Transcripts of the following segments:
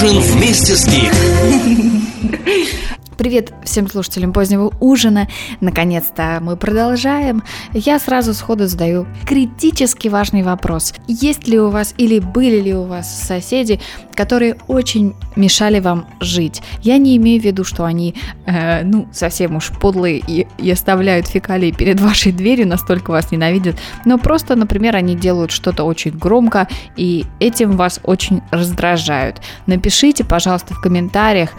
Ужин вместе с Гик. Привет всем слушателям позднего ужина. Наконец-то мы продолжаем. Я сразу сходу задаю критически важный вопрос. Есть ли у вас или были ли у вас соседи, которые очень мешали вам жить? Я не имею в виду, что они, э, ну, совсем уж подлые и, и оставляют фекалии перед вашей дверью, настолько вас ненавидят, но просто, например, они делают что-то очень громко и этим вас очень раздражают. Напишите, пожалуйста, в комментариях,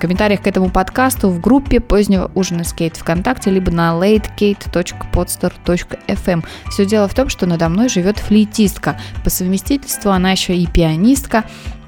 комментариях к этому подкасту, подкасту в группе позднего ужина с ВКонтакте, либо на latekate.podster.fm. Все дело в том, что надо мной живет флейтистка. По совместительству она еще и пианистка,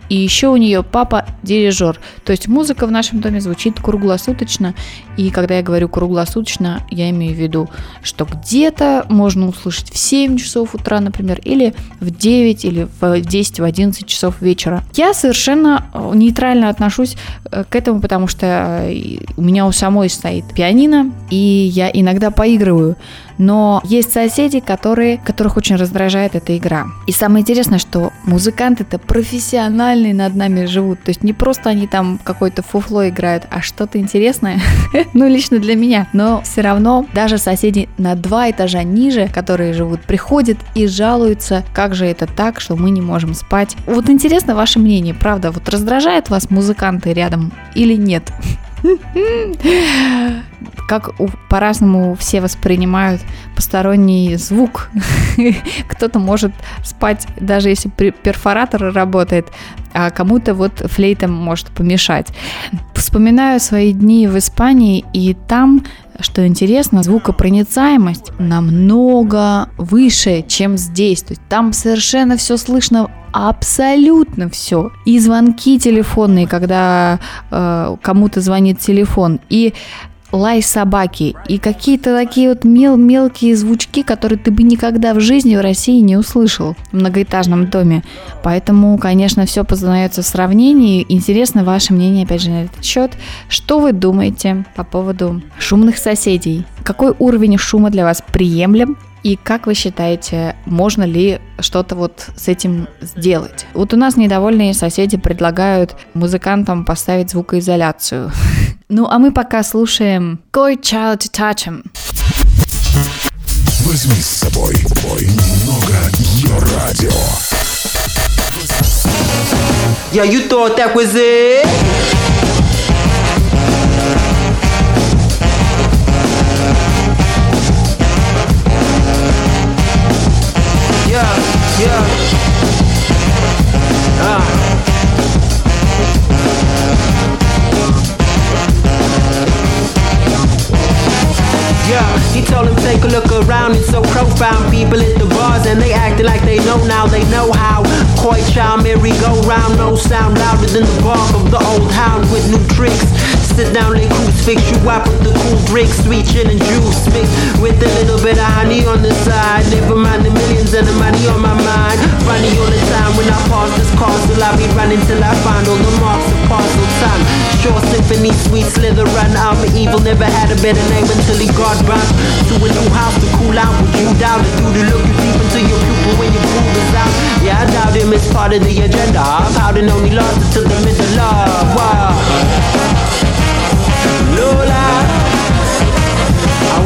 и еще у нее папа дирижер. То есть музыка в нашем доме звучит круглосуточно. И когда я говорю круглосуточно, я имею в виду, что где-то можно услышать в 7 часов утра, например, или в 9, или в 10, в 11 часов вечера. Я совершенно э, нейтрально отношусь э, к этому, потому что э, у меня у самой стоит пианино, и я иногда поигрываю но есть соседи, которые, которых очень раздражает эта игра. И самое интересное, что музыканты-то профессиональные над нами живут, то есть не просто они там какое-то фуфло играют, а что-то интересное, ну лично для меня, но все равно даже соседи на два этажа ниже, которые живут, приходят и жалуются, как же это так, что мы не можем спать. Вот интересно ваше мнение, правда, вот раздражает вас музыканты рядом или нет? как по-разному все воспринимают посторонний звук. Кто-то может спать, даже если перфоратор работает, а кому-то вот флейта может помешать. Вспоминаю свои дни в Испании, и там что интересно, звукопроницаемость намного выше, чем здесь. То есть там совершенно все слышно абсолютно все. И звонки телефонные, когда э, кому-то звонит телефон, и лай собаки и какие-то такие вот мел мелкие звучки, которые ты бы никогда в жизни в России не услышал в многоэтажном доме. Поэтому, конечно, все познается в сравнении. Интересно ваше мнение, опять же, на этот счет. Что вы думаете по поводу шумных соседей? Какой уровень шума для вас приемлем? И как вы считаете, можно ли что-то вот с этим сделать? Вот у нас недовольные соседи предлагают музыкантам поставить звукоизоляцию. Ну, а мы пока слушаем Go Child to Touch Him. Возьми с собой немного ее радио. Yeah, you thought that was it? Yeah. Ah. Yeah, he told him take a look around, it's so profound. People at the bars and they acting like they know now, they know how. Chow, merry go round, no sound louder than the bark of the old hound with new tricks. Sit down, lay crucifix you up with the cool drink, sweet gin and juice mixed with a little bit of honey on the side. Never mind the millions and the money on my mind. Funny all the time when I pass this castle, I be running till I find all the marks of parcel time. Sure symphony, sweet slither run. I'm evil, never had a better name until he got run to a new house to cool out. Would you down to do the look you deep into your pupil when your food is out? Yeah, I doubt him. It's part of the agenda. I'm pouting only lost until the middle of. Wow.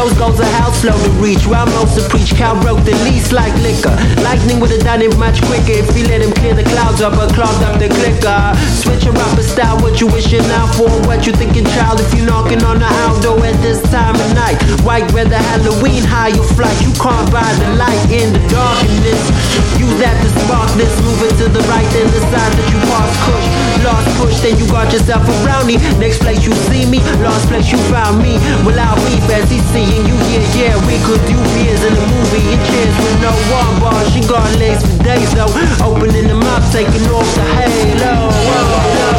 those goals are hell slow to reach. Ramos to preach, Cal broke the least like liquor. Lightning would have done it much quicker if he let him clear the clouds up or clogged up the clicker. Switching up a style, what you wishing now for? What you thinking, child, if you knocking on the outdoor at this time of night? White weather, Halloween, high you flight. You can't buy the light in the darkness. Use that to spark this, moving to the right, then the side that you pass push. Lost push, then you got yourself a brownie. Next place you see me, lost place you found me. Well, I'll be fancy seeing you, yeah, yeah. We could do beers in a movie and chairs with no one bar. She got legs for days though, opening them up, taking off the halo. Whoa.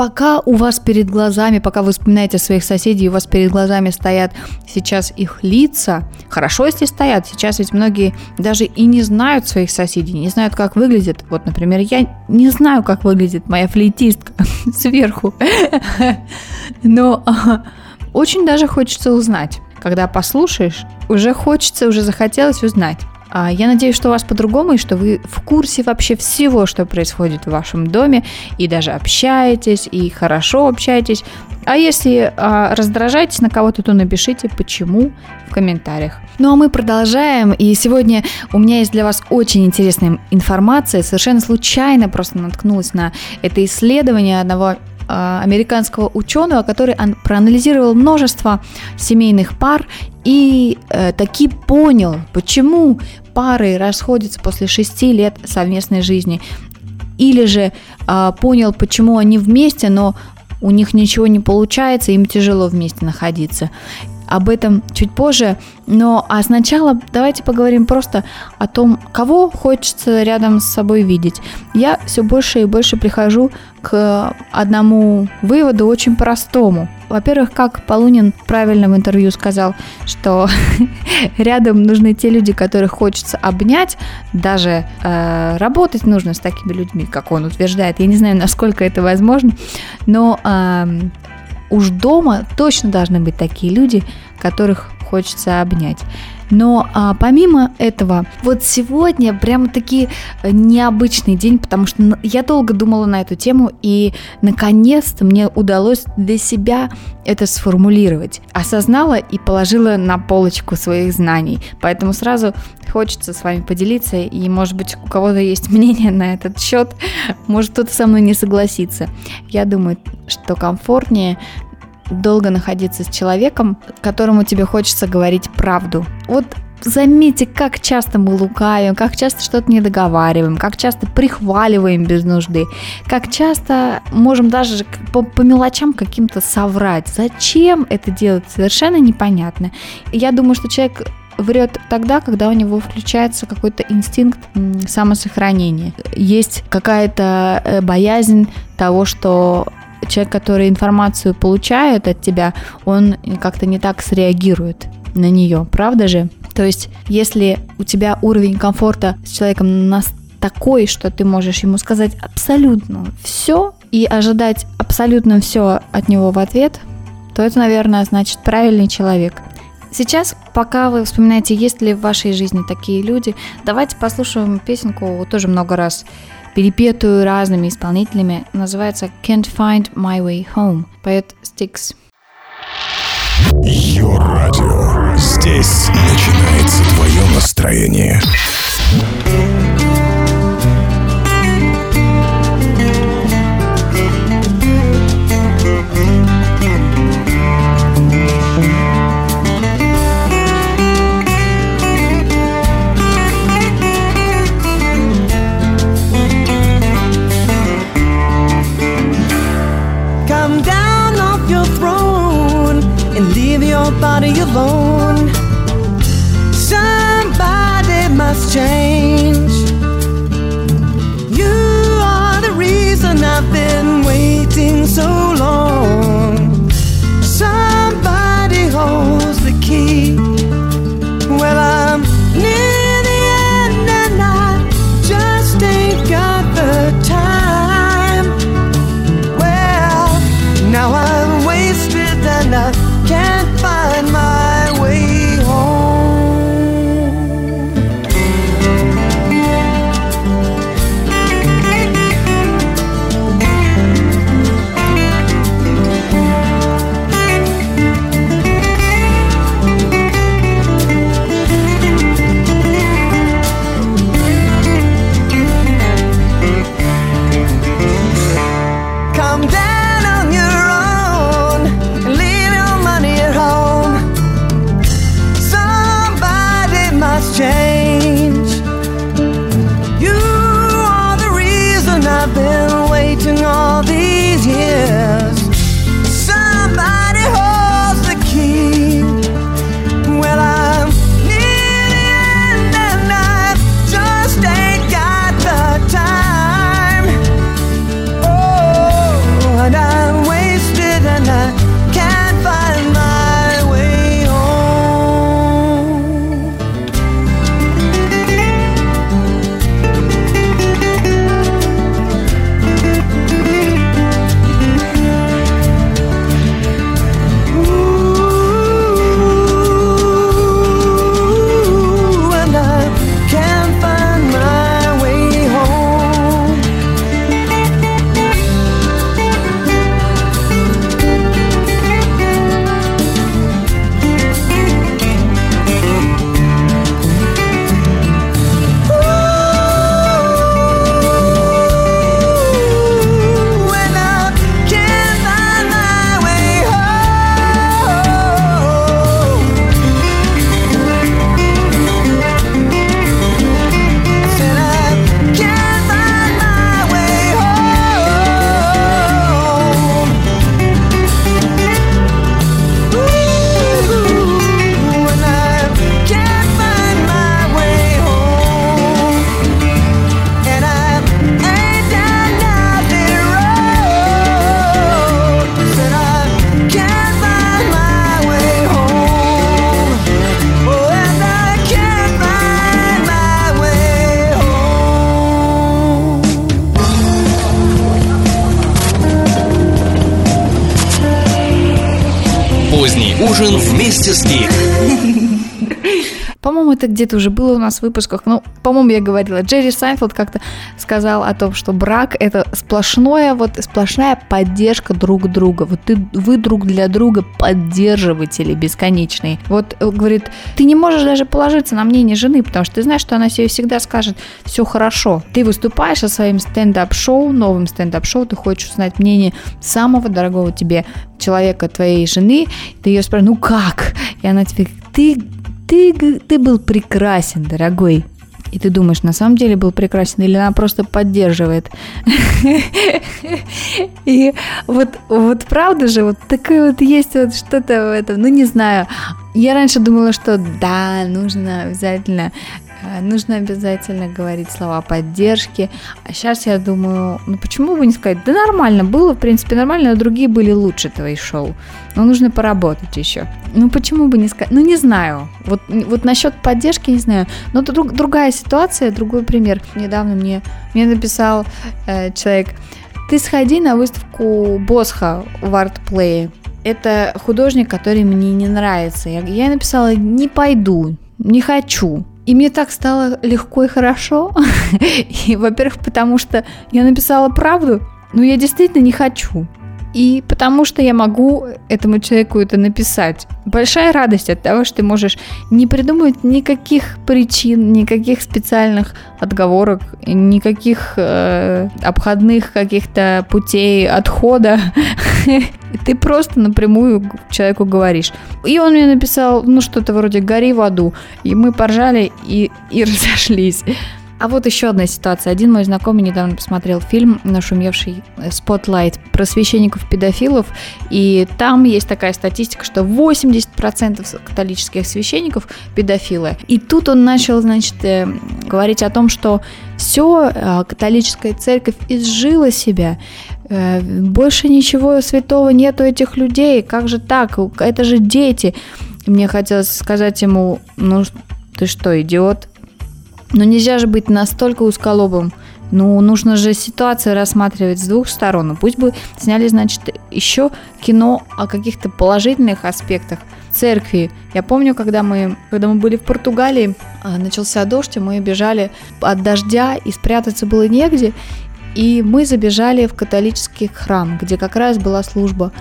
Пока у вас перед глазами, пока вы вспоминаете своих соседей, у вас перед глазами стоят сейчас их лица, хорошо, если стоят. Сейчас ведь многие даже и не знают своих соседей, не знают, как выглядит. Вот, например, я не знаю, как выглядит моя флейтистка сверху. Но а, очень даже хочется узнать. Когда послушаешь, уже хочется, уже захотелось узнать. А, Я надеюсь, что у вас по-другому, и что вы в курсе вообще всего, что происходит в вашем доме, и даже общаетесь, и хорошо общаетесь. А если а, раздражаетесь на кого-то, то напишите, почему в комментариях. Ну а мы продолжаем, и сегодня у меня есть для вас очень интересная информация. Совершенно случайно просто наткнулась на это исследование одного а, американского ученого, который ан- проанализировал множество семейных пар и э, таки понял, почему пары расходятся после шести лет совместной жизни. Или же а, понял, почему они вместе, но у них ничего не получается, им тяжело вместе находиться. Об этом чуть позже. Но а сначала давайте поговорим просто о том, кого хочется рядом с собой видеть. Я все больше и больше прихожу к одному выводу очень простому. Во-первых, как Полунин правильно в интервью сказал, что рядом нужны те люди, которых хочется обнять, даже э, работать нужно с такими людьми, как он утверждает. Я не знаю, насколько это возможно, но эм, уж дома точно должны быть такие люди, которых хочется обнять. Но а, помимо этого, вот сегодня прямо таки э, необычный день, потому что я долго думала на эту тему, и наконец-то мне удалось для себя это сформулировать. Осознала и положила на полочку своих знаний. Поэтому сразу хочется с вами поделиться, и, может быть, у кого-то есть мнение на этот счет, может, кто-то со мной не согласится. Я думаю, что комфортнее долго находиться с человеком, которому тебе хочется говорить правду. Вот заметьте, как часто мы лукавим, как часто что-то не договариваем, как часто прихваливаем без нужды, как часто можем даже по, по мелочам каким-то соврать. Зачем это делать, совершенно непонятно. Я думаю, что человек врет тогда, когда у него включается какой-то инстинкт самосохранения. Есть какая-то э, боязнь того, что человек, который информацию получает от тебя, он как-то не так среагирует на нее, правда же? То есть, если у тебя уровень комфорта с человеком нас такой, что ты можешь ему сказать абсолютно все и ожидать абсолютно все от него в ответ, то это, наверное, значит правильный человек. Сейчас, пока вы вспоминаете, есть ли в вашей жизни такие люди, давайте послушаем песенку тоже много раз перепетую разными исполнителями. Называется Can't Find My Way Home. Поет Стикс. Йо-радио. Здесь начинается твое настроение. Вместе с Гик. По-моему, это где-то уже было у нас в выпусках. Ну, по-моему, я говорила. Джерри Сайнфелд как-то сказал о том, что брак – это сплошное, вот сплошная поддержка друг друга. Вот ты, вы друг для друга поддерживатели бесконечные. Вот, э, говорит, ты не можешь даже положиться на мнение жены, потому что ты знаешь, что она себе всегда скажет, все хорошо. Ты выступаешь со своим стендап-шоу, новым стендап-шоу, ты хочешь узнать мнение самого дорогого тебе человека, твоей жены, ты ее спрашиваешь, ну как? И она тебе, ты ты, ты был прекрасен, дорогой. И ты думаешь, на самом деле был прекрасен, или она просто поддерживает. И вот, вот правда же, вот такое вот есть вот что-то в этом, ну не знаю. Я раньше думала, что да, нужно обязательно нужно обязательно говорить слова поддержки. А сейчас я думаю, ну почему бы не сказать, да нормально было, в принципе, нормально, но другие были лучше твои шоу. Но нужно поработать еще. Ну почему бы не сказать, ну не знаю. Вот, вот насчет поддержки не знаю. Но это друг, другая ситуация, другой пример. Недавно мне, мне написал э, человек, ты сходи на выставку Босха в артплее. Это художник, который мне не нравится. Я, я написала, не пойду, не хочу. И мне так стало легко и хорошо. И, во-первых, потому что я написала правду, но я действительно не хочу. И потому что я могу этому человеку это написать. Большая радость от того, что ты можешь не придумывать никаких причин, никаких специальных отговорок, никаких э, обходных каких-то путей отхода. Ты просто напрямую человеку говоришь. И он мне написал, ну, что-то вроде «гори в аду». И мы поржали и, и разошлись. А вот еще одна ситуация. Один мой знакомый недавно посмотрел фильм, нашумевший Spotlight, про священников-педофилов, и там есть такая статистика, что 80% католических священников педофилы. И тут он начал, значит, э, говорить о том, что все, э, католическая церковь изжила себя, э, больше ничего святого нет у этих людей, как же так, это же дети. мне хотелось сказать ему, ну ты что, идиот? Но нельзя же быть настолько узколобым. Ну, нужно же ситуацию рассматривать с двух сторон. Ну, пусть бы сняли, значит, еще кино о каких-то положительных аспектах церкви. Я помню, когда мы, когда мы были в Португалии, а, начался дождь, и мы бежали от дождя, и спрятаться было негде. И мы забежали в католический храм, где как раз была служба.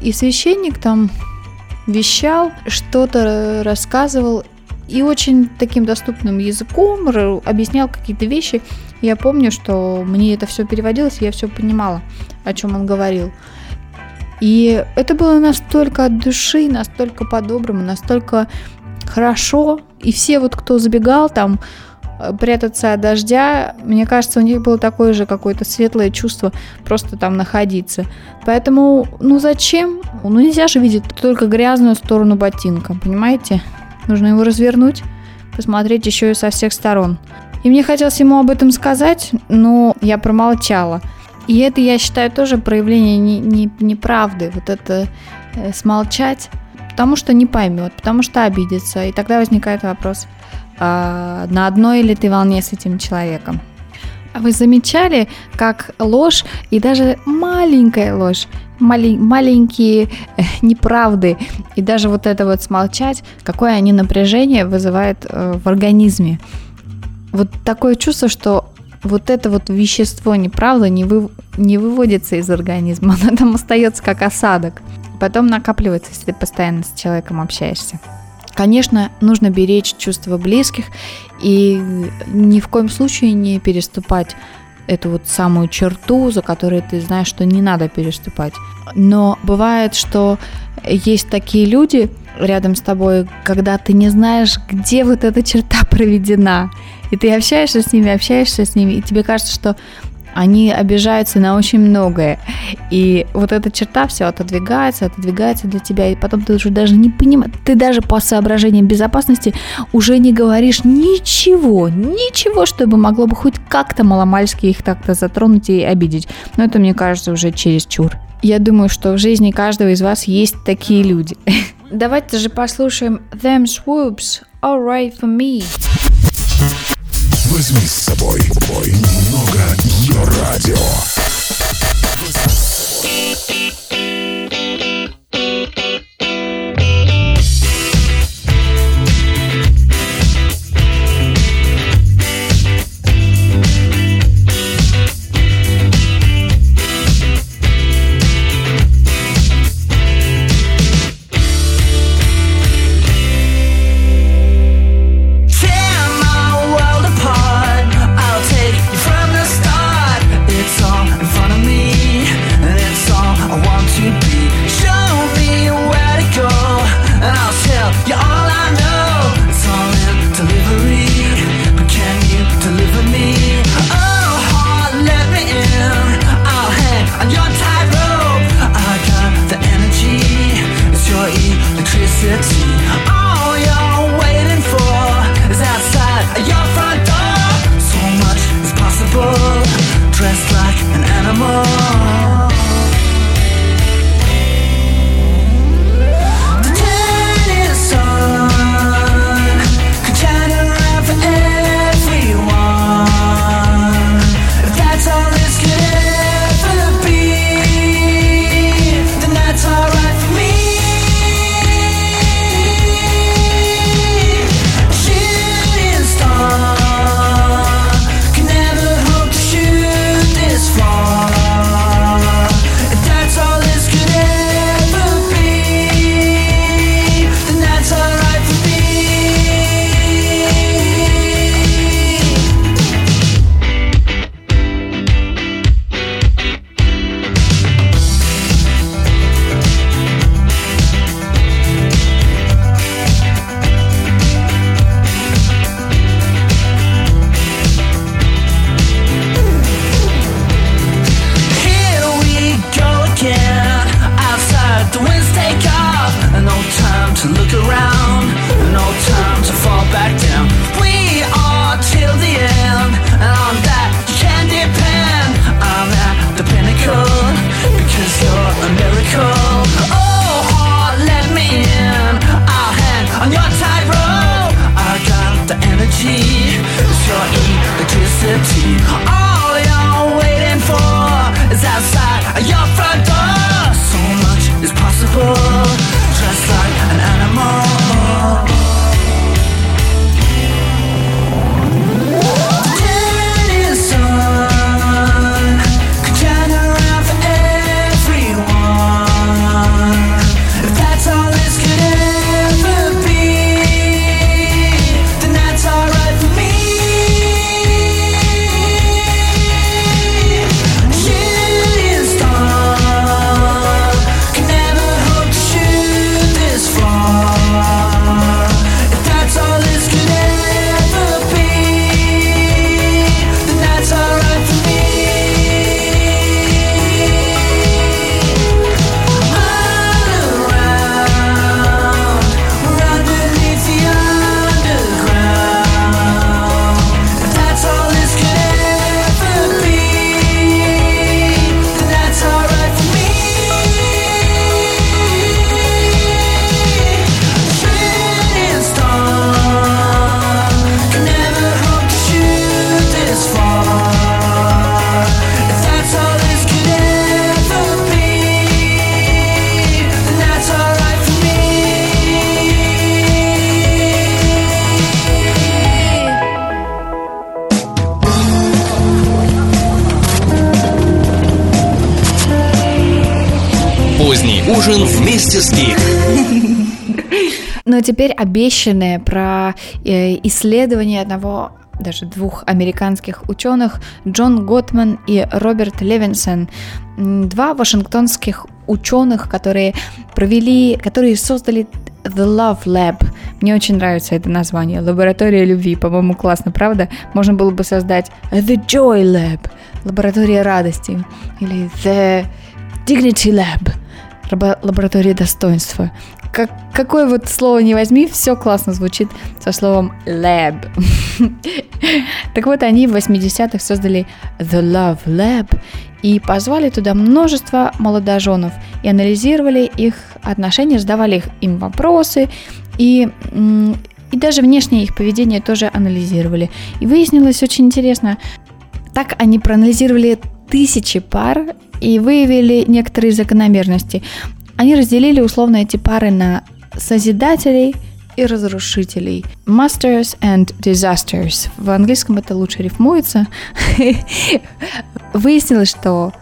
И священник там вещал, что-то рассказывал, и очень таким доступным языком объяснял какие-то вещи. Я помню, что мне это все переводилось, я все понимала, о чем он говорил. И это было настолько от души, настолько по-доброму, настолько хорошо. И все вот, кто забегал там э, прятаться от дождя, мне кажется, у них было такое же какое-то светлое чувство просто там находиться. Поэтому, ну зачем? Ну нельзя же видеть только грязную сторону ботинка, понимаете? Нужно его развернуть, посмотреть еще и со всех сторон. И мне хотелось ему об этом сказать, но я промолчала. И это, я считаю, тоже проявление неправды. Не, не вот это э, смолчать, потому что не поймет, потому что обидится. И тогда возникает вопрос, э, на одной ли ты волне с этим человеком. А вы замечали, как ложь и даже маленькая ложь малень, маленькие э, неправды и даже вот это вот смолчать, какое они напряжение вызывает э, в организме. Вот такое чувство, что вот это вот вещество неправда не, вы, не выводится из организма, оно там остается как осадок. Потом накапливается, если ты постоянно с человеком общаешься. Конечно, нужно беречь чувства близких и ни в коем случае не переступать эту вот самую черту, за которой ты знаешь, что не надо переступать. Но бывает, что есть такие люди рядом с тобой, когда ты не знаешь, где вот эта черта проведена. И ты общаешься с ними, общаешься с ними, и тебе кажется, что они обижаются на очень многое. И вот эта черта все отодвигается, отодвигается для тебя, и потом ты уже даже не понимаешь, ты даже по соображениям безопасности уже не говоришь ничего, ничего, чтобы могло бы хоть как-то маломальски их так-то затронуть и обидеть. Но это, мне кажется, уже чересчур. Я думаю, что в жизни каждого из вас есть такие люди. Давайте же послушаем Them Swoops, All Right For Me. Возьми с собой немного ее радио. Теперь обещанное про э, исследование одного даже двух американских ученых Джон Готман и Роберт Левинсон. Два вашингтонских ученых, которые провели, которые создали The Love Lab. Мне очень нравится это название. Лаборатория любви. По-моему, классно, правда? Можно было бы создать The Joy Lab. Лаборатория радости. Или The Dignity Lab. Лабо- Лаборатория достоинства. Как, какое вот слово не возьми, все классно звучит со словом lab. так вот, они в 80-х создали The Love Lab и позвали туда множество молодоженов и анализировали их отношения, задавали их- им вопросы и, и даже внешнее их поведение тоже анализировали. И выяснилось очень интересно, так они проанализировали тысячи пар и выявили некоторые закономерности. Они разделили условно эти пары на созидателей и разрушителей. Masters and disasters. В английском это лучше рифмуется. Выяснилось, что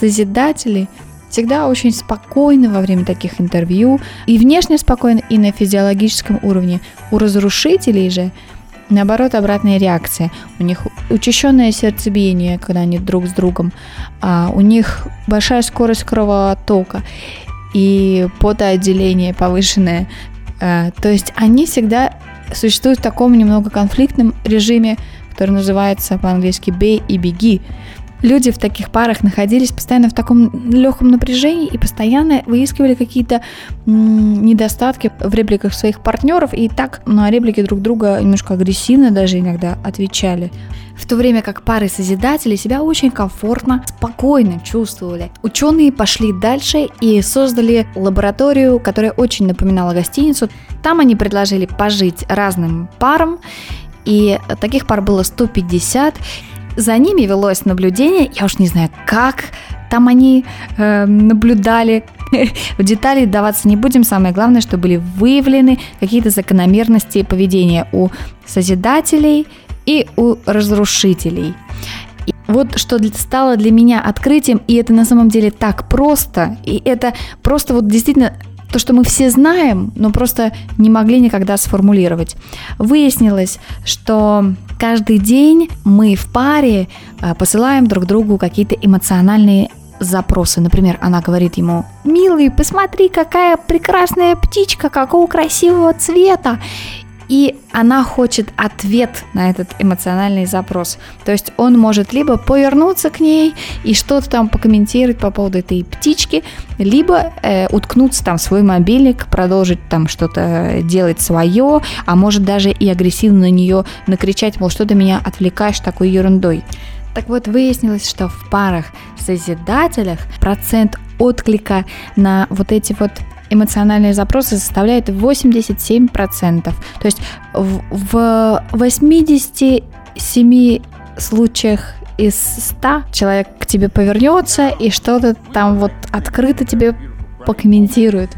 созидатели всегда очень спокойны во время таких интервью, и внешне спокойны, и на физиологическом уровне. У разрушителей же наоборот обратная реакция. У них учащенное сердцебиение, когда они друг с другом, а у них большая скорость кровотока и потоотделение повышенное. А, То есть они всегда существуют в таком немного конфликтном режиме, который называется по-английски «бей и беги». Люди в таких парах находились постоянно в таком легком напряжении и постоянно выискивали какие-то недостатки в репликах своих партнеров и так на реплики друг друга немножко агрессивно даже иногда отвечали. В то время как пары созидателей себя очень комфортно, спокойно чувствовали. Ученые пошли дальше и создали лабораторию, которая очень напоминала гостиницу. Там они предложили пожить разным парам, и таких пар было 150. За ними велось наблюдение, я уж не знаю, как там они э, наблюдали. В детали даваться не будем. Самое главное, что были выявлены какие-то закономерности поведения у созидателей и у разрушителей. И вот что стало для меня открытием, и это на самом деле так просто, и это просто вот действительно то, что мы все знаем, но просто не могли никогда сформулировать. Выяснилось, что каждый день мы в паре а, посылаем друг другу какие-то эмоциональные запросы. Например, она говорит ему, милый, посмотри, какая прекрасная птичка, какого красивого цвета. И она хочет ответ на этот эмоциональный запрос. То есть он может либо повернуться к ней и что-то там покомментировать по поводу этой птички, либо э, уткнуться там в свой мобильник, продолжить там что-то делать свое, а может даже и агрессивно на нее накричать, мол, что ты меня отвлекаешь такой ерундой. Так вот, выяснилось, что в парах созидателях процент отклика на вот эти вот эмоциональные запросы составляет 87%. То есть в, в 87 случаях из 100 человек к тебе повернется и что-то там вот открыто тебе покомментирует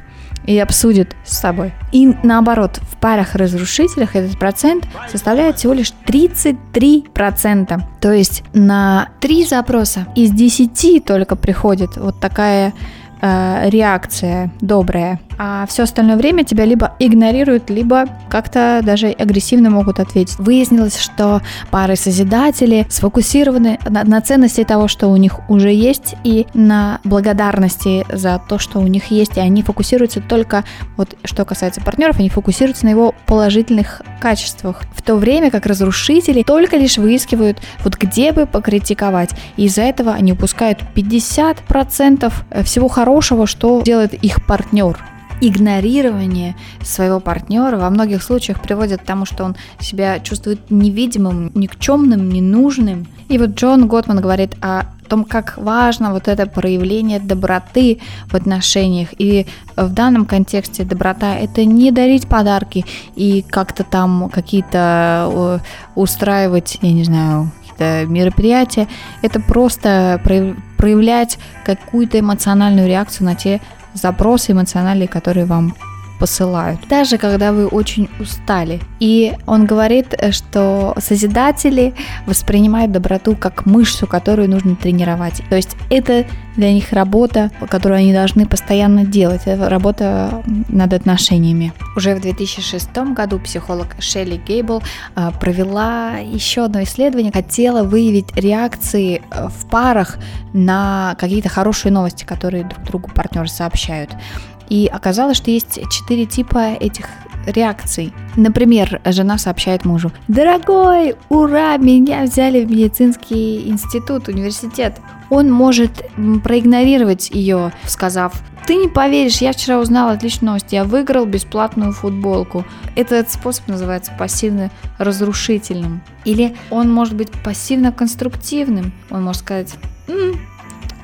и обсудит с собой. И наоборот, в парах-разрушителях этот процент составляет всего лишь 33%. То есть на 3 запроса из 10 только приходит вот такая э, реакция добрая, а все остальное время тебя либо игнорируют, либо как-то даже агрессивно могут ответить. Выяснилось, что пары-созидатели сфокусированы на, на ценности того, что у них уже есть, и на благодарности за то, что у них есть, и они фокусируются только, вот что касается партнеров, они фокусируются на его положительных качествах, в то время как разрушители только лишь выискивают, вот где бы покритиковать, и из-за этого они упускают 50% всего хорошего, что делает их партнер игнорирование своего партнера во многих случаях приводит к тому, что он себя чувствует невидимым, никчемным, ненужным. И вот Джон Готман говорит о том, как важно вот это проявление доброты в отношениях. И в данном контексте доброта – это не дарить подарки и как-то там какие-то устраивать, я не знаю, какие-то мероприятия. Это просто проявлять какую-то эмоциональную реакцию на те запросы эмоциональные, которые вам посылают, даже когда вы очень устали. И он говорит, что созидатели воспринимают доброту как мышцу, которую нужно тренировать. То есть это для них работа, которую они должны постоянно делать. Это работа над отношениями. Уже в 2006 году психолог Шелли Гейбл а, провела еще одно исследование, хотела выявить реакции э, в парах на какие-то хорошие новости, которые друг другу партнеры сообщают. И оказалось, что есть четыре типа этих реакций. Например, жена сообщает мужу, «Дорогой, ура, меня взяли в медицинский институт, университет». Он может проигнорировать ее, сказав, ты не поверишь, я вчера узнал отличную новость, я выиграл бесплатную футболку. Этот способ называется пассивно-разрушительным. Или он может быть пассивно-конструктивным. Он может сказать, М,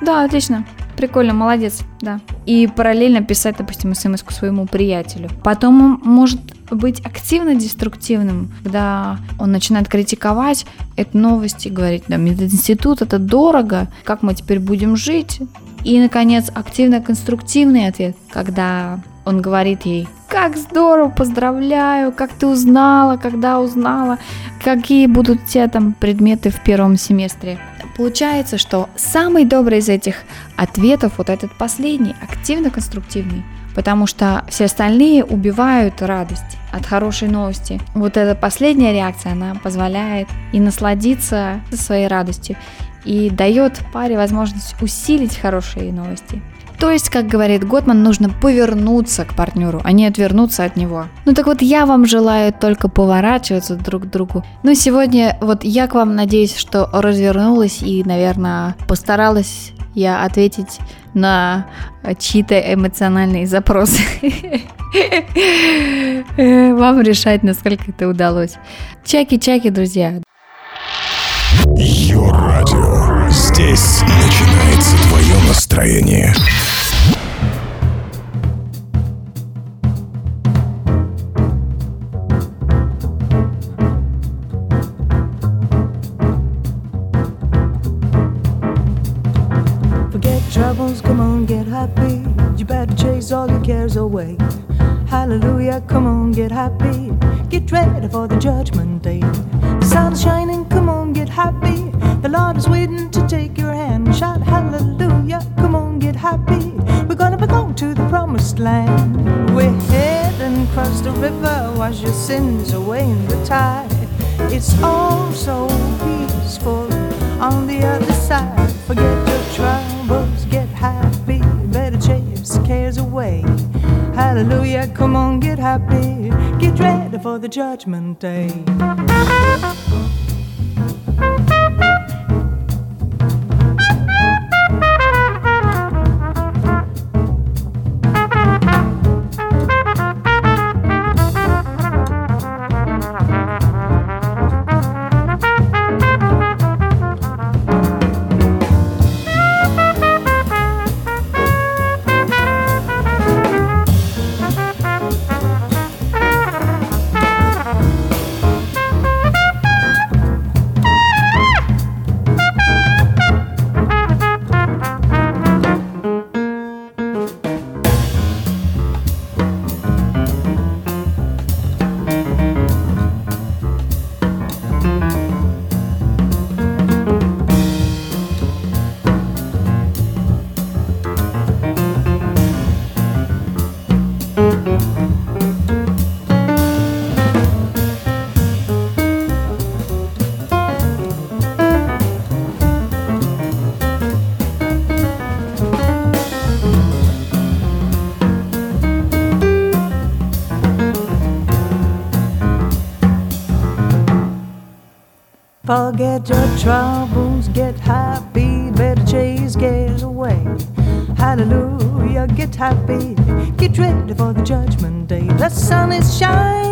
да, отлично, прикольно, молодец, да. И параллельно писать, допустим, смс своему приятелю. Потом он может быть активно деструктивным, когда он начинает критиковать эту новость и говорить, да, мединститут это дорого, как мы теперь будем жить? И, наконец, активно-конструктивный ответ, когда он говорит ей, как здорово, поздравляю, как ты узнала, когда узнала, какие будут тебя там предметы в первом семестре. Получается, что самый добрый из этих ответов, вот этот последний, активно-конструктивный, потому что все остальные убивают радость от хорошей новости. Вот эта последняя реакция, она позволяет и насладиться своей радостью, и дает паре возможность усилить хорошие новости. То есть, как говорит Готман, нужно повернуться к партнеру, а не отвернуться от него. Ну так вот, я вам желаю только поворачиваться друг к другу. Ну сегодня вот я к вам надеюсь, что развернулась и, наверное, постаралась я ответить на чьи-то эмоциональные запросы. Вам решать, насколько это удалось. Чаки-чаки, друзья. Йо-радио. Здесь начинается твое настроение. Come on, get happy. You better chase all your cares away. Hallelujah, come on, get happy. Get ready for the judgment day. The sun is shining, come on, get happy. The Lord is waiting to take your hand. Shout hallelujah, come on, get happy. We're gonna be going to the promised land. We're heading across the river, wash your sins away in the tide. It's all so peaceful on the other side. Forget your troubles, Hallelujah, come on, get happy. Get ready for the judgment day. Troubles, get happy, better chase get away. Hallelujah, get happy, get ready for the judgment day. The sun is shining,